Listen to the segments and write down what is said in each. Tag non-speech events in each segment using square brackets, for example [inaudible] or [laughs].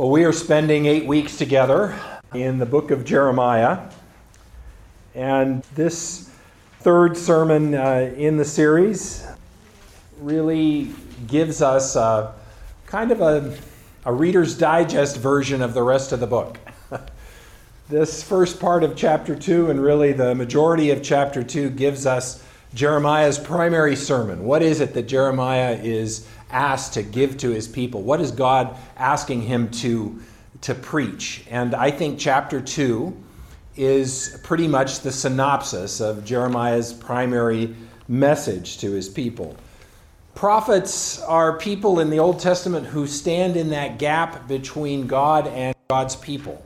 Well, we are spending eight weeks together in the book of Jeremiah. And this third sermon uh, in the series really gives us a, kind of a, a Reader's Digest version of the rest of the book. [laughs] this first part of chapter 2, and really the majority of chapter 2, gives us Jeremiah's primary sermon. What is it that Jeremiah is asked to give to his people? What is God asking him to, to preach? And I think chapter 2 is pretty much the synopsis of Jeremiah's primary message to his people. Prophets are people in the Old Testament who stand in that gap between God and God's people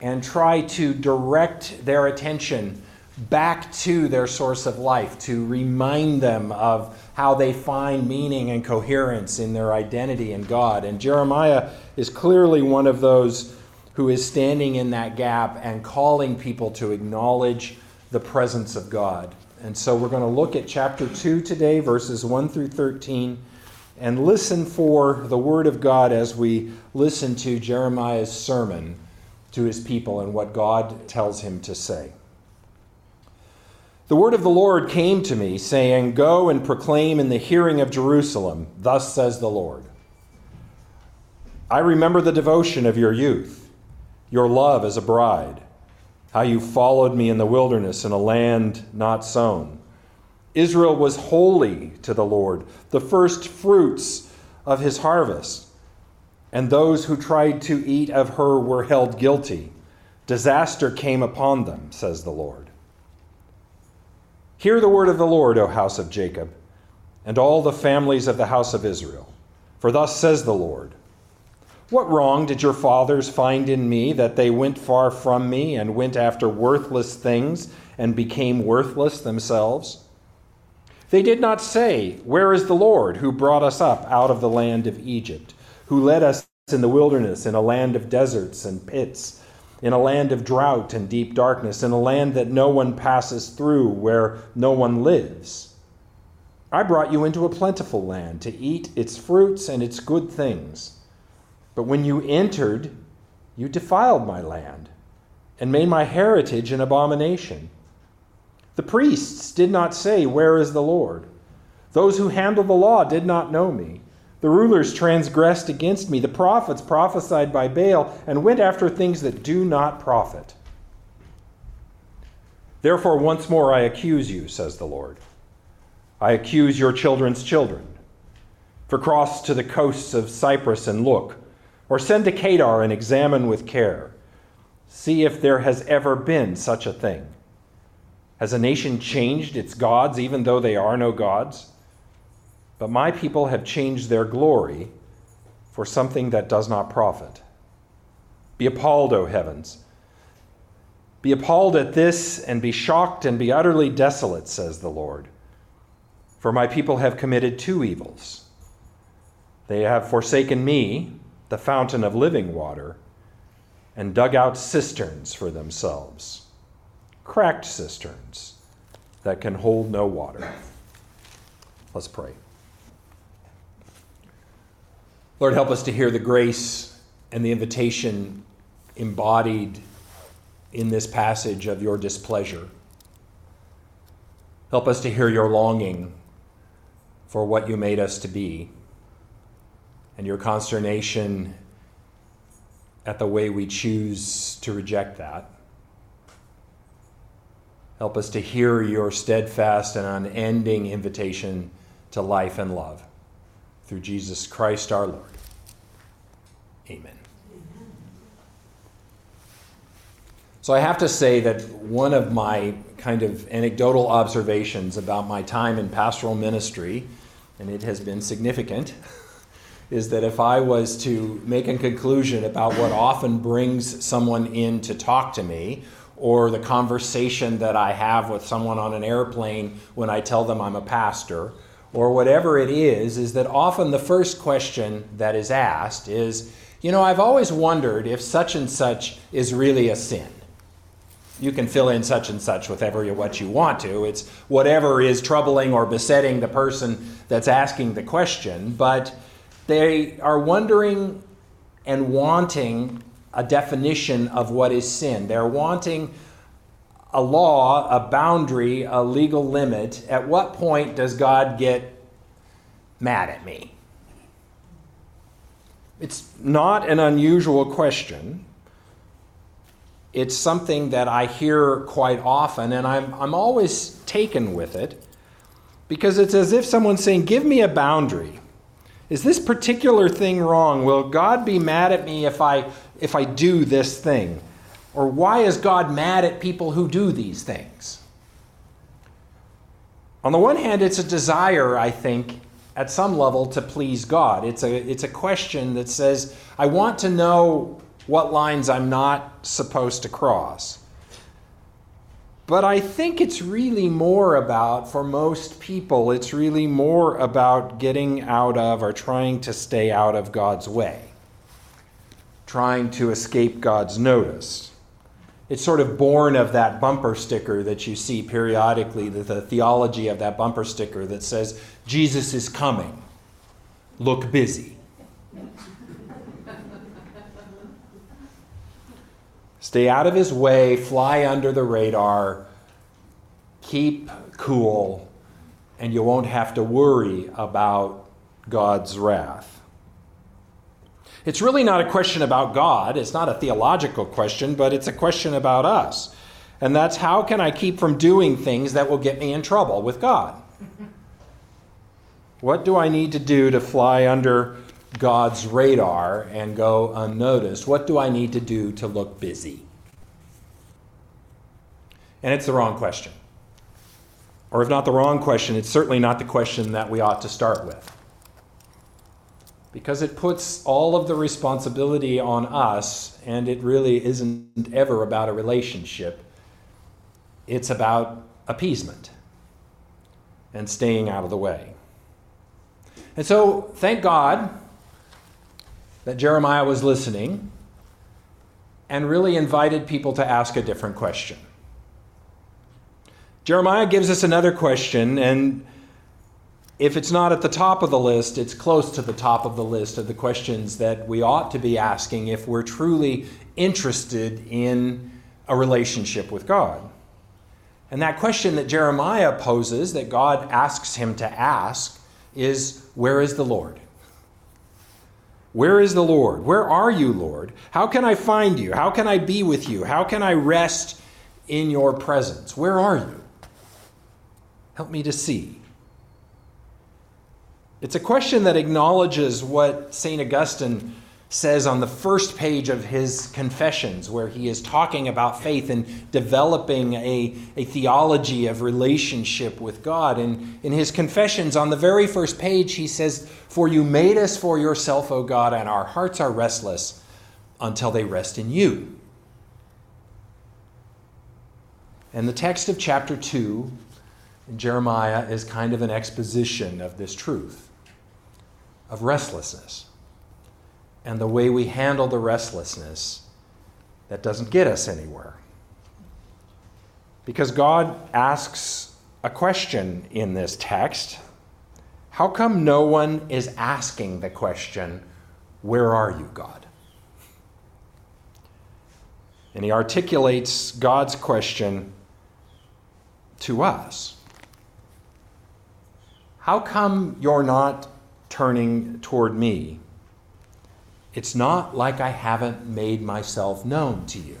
and try to direct their attention back to their source of life, to remind them of how they find meaning and coherence in their identity in God. And Jeremiah is clearly one of those who is standing in that gap and calling people to acknowledge the presence of God. And so we're going to look at chapter 2 today, verses 1 through 13, and listen for the word of God as we listen to Jeremiah's sermon to his people and what God tells him to say. The word of the Lord came to me, saying, Go and proclaim in the hearing of Jerusalem, Thus says the Lord. I remember the devotion of your youth, your love as a bride, how you followed me in the wilderness in a land not sown. Israel was holy to the Lord, the first fruits of his harvest. And those who tried to eat of her were held guilty. Disaster came upon them, says the Lord. Hear the word of the Lord, O house of Jacob, and all the families of the house of Israel. For thus says the Lord What wrong did your fathers find in me that they went far from me and went after worthless things and became worthless themselves? They did not say, Where is the Lord who brought us up out of the land of Egypt, who led us in the wilderness in a land of deserts and pits? In a land of drought and deep darkness, in a land that no one passes through, where no one lives. I brought you into a plentiful land to eat its fruits and its good things. But when you entered, you defiled my land and made my heritage an abomination. The priests did not say, Where is the Lord? Those who handle the law did not know me. The rulers transgressed against me. The prophets prophesied by Baal and went after things that do not profit. Therefore, once more I accuse you, says the Lord. I accuse your children's children. For cross to the coasts of Cyprus and look, or send to Kedar and examine with care. See if there has ever been such a thing. Has a nation changed its gods even though they are no gods? But my people have changed their glory for something that does not profit. Be appalled, O heavens. Be appalled at this, and be shocked and be utterly desolate, says the Lord. For my people have committed two evils. They have forsaken me, the fountain of living water, and dug out cisterns for themselves, cracked cisterns that can hold no water. Let's pray. Lord, help us to hear the grace and the invitation embodied in this passage of your displeasure. Help us to hear your longing for what you made us to be and your consternation at the way we choose to reject that. Help us to hear your steadfast and unending invitation to life and love through Jesus Christ our Lord. Amen. So I have to say that one of my kind of anecdotal observations about my time in pastoral ministry, and it has been significant, [laughs] is that if I was to make a conclusion about what often brings someone in to talk to me, or the conversation that I have with someone on an airplane when I tell them I'm a pastor, or whatever it is, is that often the first question that is asked is, you know, I've always wondered if such and such is really a sin. You can fill in such and such with ever what you want to. It's whatever is troubling or besetting the person that's asking the question, but they are wondering and wanting a definition of what is sin. They're wanting a law, a boundary, a legal limit. At what point does God get mad at me? It's not an unusual question. It's something that I hear quite often, and I'm, I'm always taken with it because it's as if someone's saying, Give me a boundary. Is this particular thing wrong? Will God be mad at me if I, if I do this thing? Or why is God mad at people who do these things? On the one hand, it's a desire, I think, at some level to please God. It's a, it's a question that says, I want to know what lines I'm not supposed to cross. But I think it's really more about, for most people, it's really more about getting out of or trying to stay out of God's way, trying to escape God's notice. It's sort of born of that bumper sticker that you see periodically, the, the theology of that bumper sticker that says, Jesus is coming. Look busy. Stay out of his way, fly under the radar, keep cool, and you won't have to worry about God's wrath. It's really not a question about God. It's not a theological question, but it's a question about us. And that's how can I keep from doing things that will get me in trouble with God? What do I need to do to fly under God's radar and go unnoticed? What do I need to do to look busy? And it's the wrong question. Or if not the wrong question, it's certainly not the question that we ought to start with. Because it puts all of the responsibility on us, and it really isn't ever about a relationship. It's about appeasement and staying out of the way. And so, thank God that Jeremiah was listening and really invited people to ask a different question. Jeremiah gives us another question, and if it's not at the top of the list, it's close to the top of the list of the questions that we ought to be asking if we're truly interested in a relationship with God. And that question that Jeremiah poses, that God asks him to ask, is Where is the Lord? Where is the Lord? Where are you, Lord? How can I find you? How can I be with you? How can I rest in your presence? Where are you? Help me to see. It's a question that acknowledges what St. Augustine says on the first page of his Confessions, where he is talking about faith and developing a, a theology of relationship with God. And in his Confessions, on the very first page, he says, For you made us for yourself, O God, and our hearts are restless until they rest in you. And the text of chapter 2 in Jeremiah is kind of an exposition of this truth of restlessness and the way we handle the restlessness that doesn't get us anywhere. Because God asks a question in this text How come no one is asking the question, Where are you, God? And he articulates God's question to us How come you're not turning toward me? It's not like I haven't made myself known to you.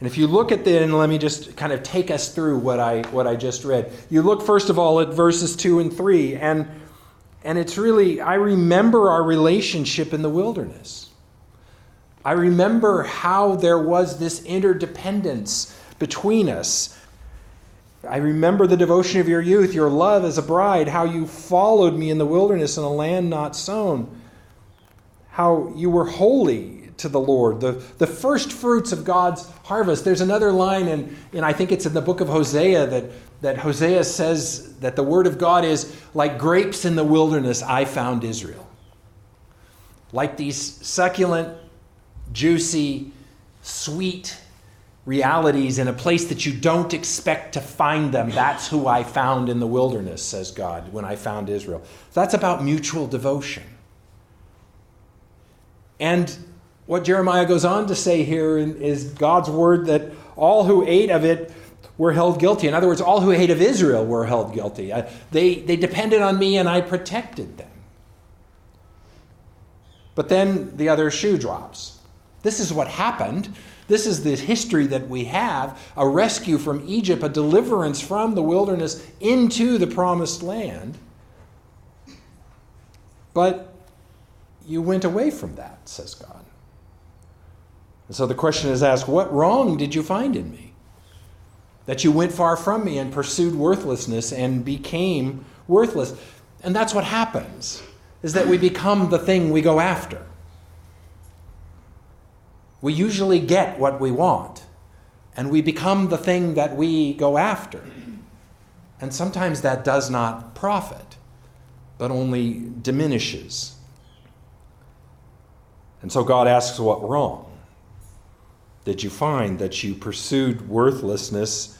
And if you look at the, and let me just kind of take us through what I, what I just read. You look, first of all, at verses 2 and 3, and, and it's really, I remember our relationship in the wilderness. I remember how there was this interdependence between us. I remember the devotion of your youth, your love as a bride, how you followed me in the wilderness in a land not sown how you were holy to the Lord, the, the first fruits of God's harvest. There's another line, and, and I think it's in the book of Hosea that, that Hosea says that the word of God is like grapes in the wilderness, I found Israel. Like these succulent, juicy, sweet realities in a place that you don't expect to find them. That's who I found in the wilderness, says God, when I found Israel. That's about mutual devotion. And what Jeremiah goes on to say here is God's word that all who ate of it were held guilty. In other words, all who ate of Israel were held guilty. Uh, they, they depended on me and I protected them. But then the other shoe drops. This is what happened. This is the history that we have a rescue from Egypt, a deliverance from the wilderness into the promised land. But you went away from that, says God. And so the question is asked what wrong did you find in me? That you went far from me and pursued worthlessness and became worthless. And that's what happens, is that we become the thing we go after. We usually get what we want, and we become the thing that we go after. And sometimes that does not profit, but only diminishes. And so God asks, What wrong did you find that you pursued worthlessness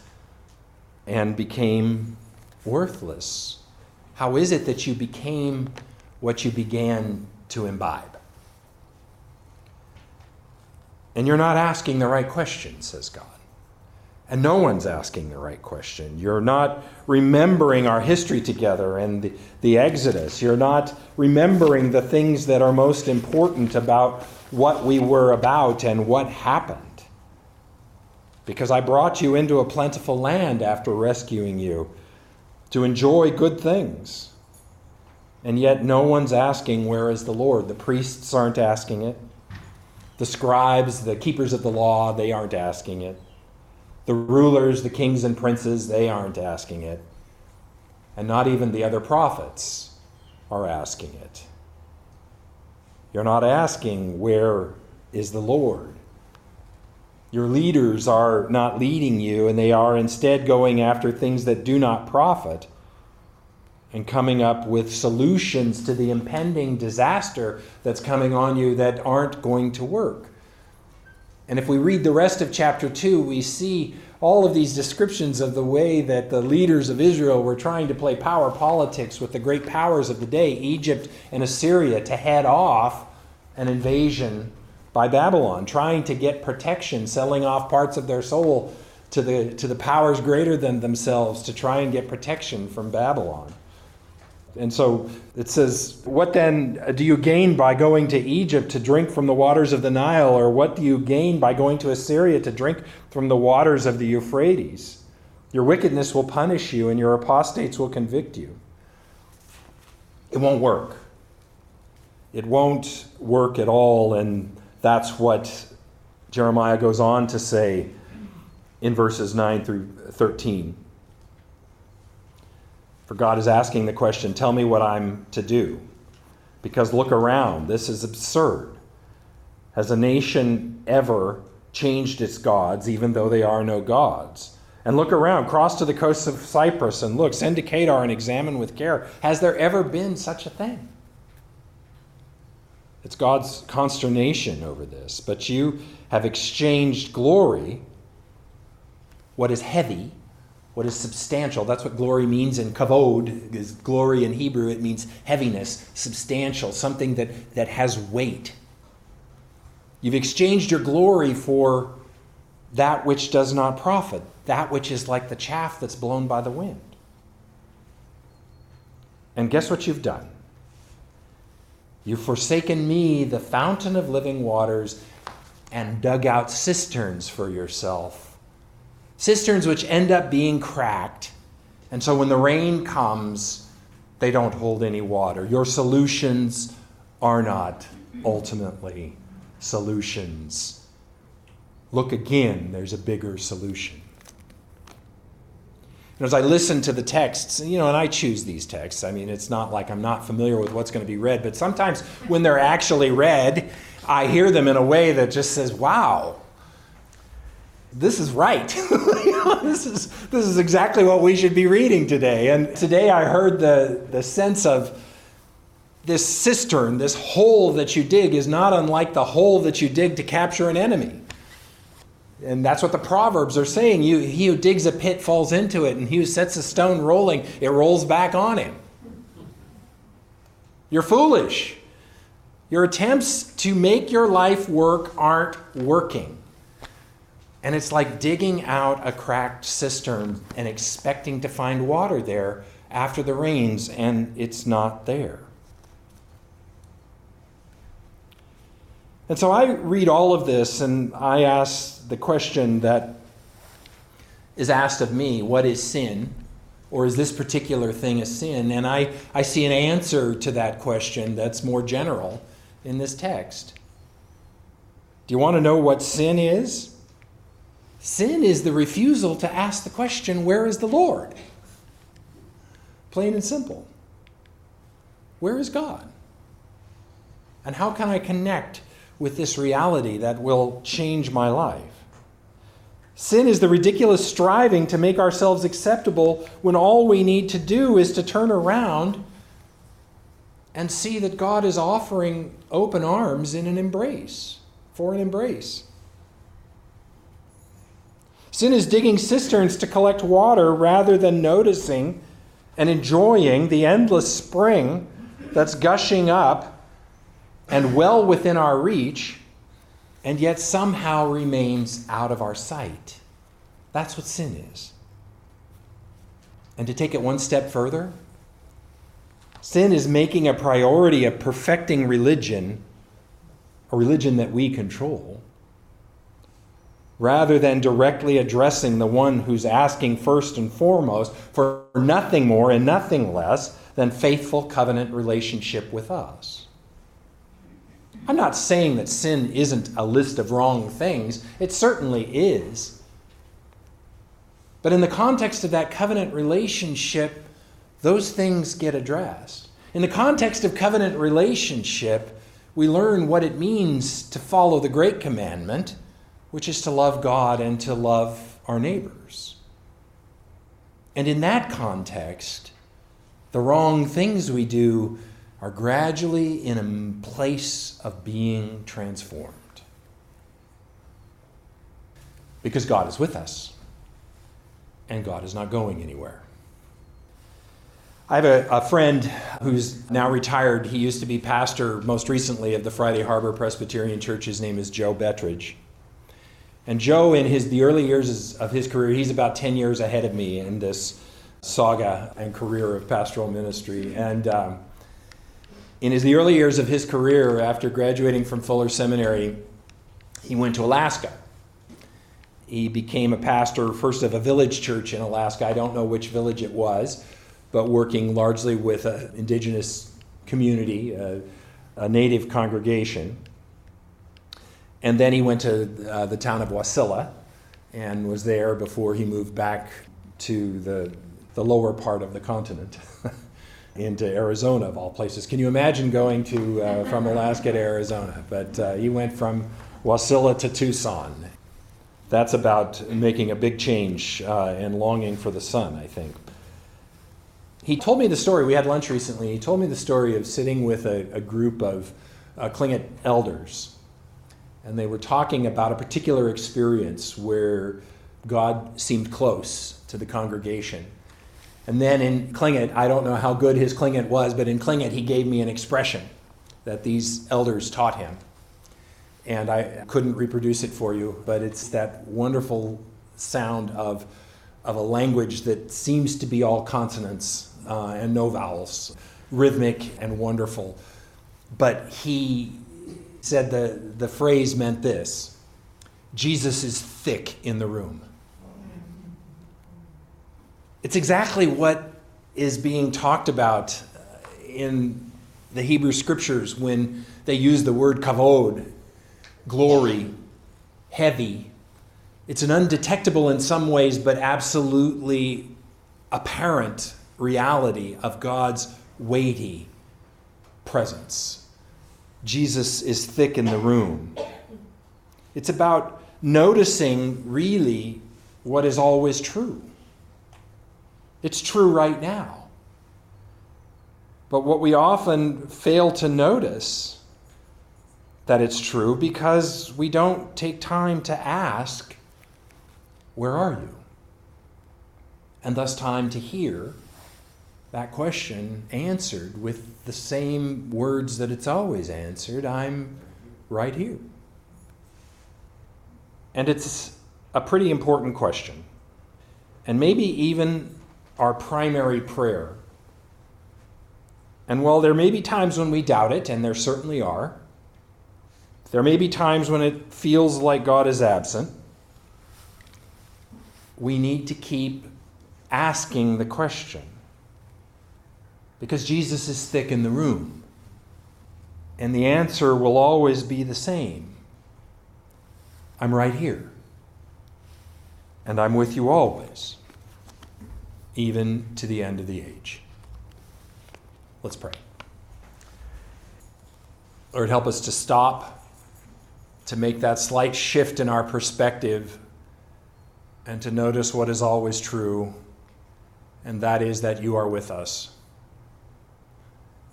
and became worthless? How is it that you became what you began to imbibe? And you're not asking the right question, says God. And no one's asking the right question. You're not remembering our history together and the, the, Exodus. You're not remembering the things that are most important about what we were about and what happened. Because I brought you into a plentiful land after rescuing you to enjoy good things. And yet, no one's asking, Where is the Lord? The priests aren't asking it. The scribes, the keepers of the law, they aren't asking it. The rulers, the kings and princes, they aren't asking it. And not even the other prophets are asking it. You're not asking, Where is the Lord? Your leaders are not leading you, and they are instead going after things that do not profit and coming up with solutions to the impending disaster that's coming on you that aren't going to work. And if we read the rest of chapter 2, we see all of these descriptions of the way that the leaders of Israel were trying to play power politics with the great powers of the day, Egypt and Assyria, to head off an invasion by Babylon, trying to get protection, selling off parts of their soul to the, to the powers greater than themselves to try and get protection from Babylon. And so it says, What then do you gain by going to Egypt to drink from the waters of the Nile? Or what do you gain by going to Assyria to drink from the waters of the Euphrates? Your wickedness will punish you, and your apostates will convict you. It won't work. It won't work at all. And that's what Jeremiah goes on to say in verses 9 through 13. For God is asking the question, Tell me what I'm to do. Because look around, this is absurd. Has a nation ever changed its gods, even though they are no gods? And look around, cross to the coast of Cyprus and look, send to Kedar and examine with care. Has there ever been such a thing? It's God's consternation over this. But you have exchanged glory, what is heavy, what is substantial. That's what glory means in kavod, is glory in Hebrew. It means heaviness, substantial, something that, that has weight. You've exchanged your glory for that which does not profit, that which is like the chaff that's blown by the wind. And guess what you've done? You've forsaken me, the fountain of living waters, and dug out cisterns for yourself Cisterns which end up being cracked. And so when the rain comes, they don't hold any water. Your solutions are not ultimately solutions. Look again, there's a bigger solution. And as I listen to the texts, you know, and I choose these texts, I mean, it's not like I'm not familiar with what's going to be read, but sometimes when they're actually read, I hear them in a way that just says, wow, this is right. [laughs] this is this is exactly what we should be reading today. And today I heard the, the sense of this cistern, this hole that you dig, is not unlike the hole that you dig to capture an enemy. And that's what the Proverbs are saying. You, he who digs a pit falls into it, and he who sets a stone rolling, it rolls back on him. You're foolish. Your attempts to make your life work aren't working. And it's like digging out a cracked cistern and expecting to find water there after the rains, and it's not there. And so I read all of this and I ask the question that is asked of me what is sin? Or is this particular thing a sin? And I, I see an answer to that question that's more general in this text. Do you want to know what sin is? Sin is the refusal to ask the question, Where is the Lord? Plain and simple. Where is God? And how can I connect with this reality that will change my life? Sin is the ridiculous striving to make ourselves acceptable when all we need to do is to turn around and see that God is offering open arms in an embrace, for an embrace. Sin is digging cisterns to collect water rather than noticing and enjoying the endless spring that's gushing up and well within our reach, and yet somehow remains out of our sight. That's what sin is. And to take it one step further, sin is making a priority of perfecting religion, a religion that we control, rather than directly addressing the one who's asking first and foremost for nothing more and nothing less than faithful covenant relationship with us. I'm not saying that sin isn't a list of wrong things, it certainly is. But in the context of that covenant relationship, those things get addressed. In the context of covenant relationship, we learn what it means to follow the great commandment which is to love God and to love our neighbors. And in that context, the wrong things we do are gradually in a place of being transformed. Because God is with us, and God is not going anywhere. I have a, a, friend who's now retired. He used to be pastor most recently of the Friday Harbor Presbyterian Church. His name is Joe Bettridge. And Joe, in his the early years of his career, he's about 10 years ahead of me in this saga and career of pastoral ministry. And um, in his, the early years of his career, after graduating from Fuller Seminary, he went to Alaska. He became a pastor first of a village church in Alaska. I don't know which village it was, but working largely with an indigenous community, a, a native congregation. And then he went to uh, the town of Wasilla and was there before he moved back to the, the lower part of the continent. [laughs] into Arizona, of all places. Can you imagine going to uh, from Alaska to Arizona? But uh, he went from Wasilla to Tucson. That's about making a big change uh, and longing for the sun, I think. He told me the story. We had lunch recently. He told me the story of sitting with a, a group of uh, Tlingit elders and they were talking about a particular experience where God seemed close to the congregation. And then in Tlingit, I don't know how good his Tlingit was, but in Tlingit, he gave me an expression that these elders taught him. And I couldn't reproduce it for you, but it's that wonderful sound of, of a language that seems to be all consonants uh, and no vowels, rhythmic and wonderful. But he said the, the phrase meant this Jesus is thick in the room. It's exactly what is being talked about in the Hebrew scriptures when they use the word kavod, glory, heavy. It's an undetectable in some ways, but absolutely apparent reality of God's weighty presence. Jesus is thick in the room. It's about noticing really what is always true. It's true right now. But what we often fail to notice that it's true because we don't take time to ask, Where are you? And thus time to hear that question answered with the same words that it's always answered I'm right here. And it's a pretty important question. And maybe even our primary prayer. And while there may be times when we doubt it, and there certainly are, there may be times when it feels like God is absent, we need to keep asking the question. Because Jesus is thick in the room. And the answer will always be the same I'm right here. And I'm with you always, even to the end of the age. Let's pray. Lord, help us to stop, to make that slight shift in our perspective, and to notice what is always true, and that is that you are with us.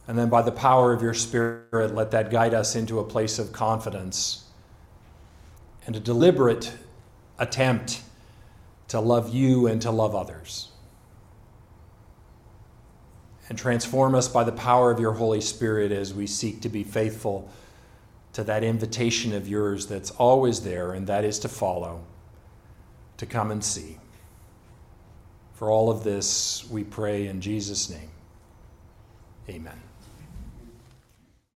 And then by the power of your Spirit, let that guide us into a place of confidence and a deliberate attempt to love you and to love others. And transform us by the power of your Holy Spirit as we seek to be faithful to that invitation of yours that's always there, and that is to follow, to come and see. For all of this, we pray in Jesus' name. Amen.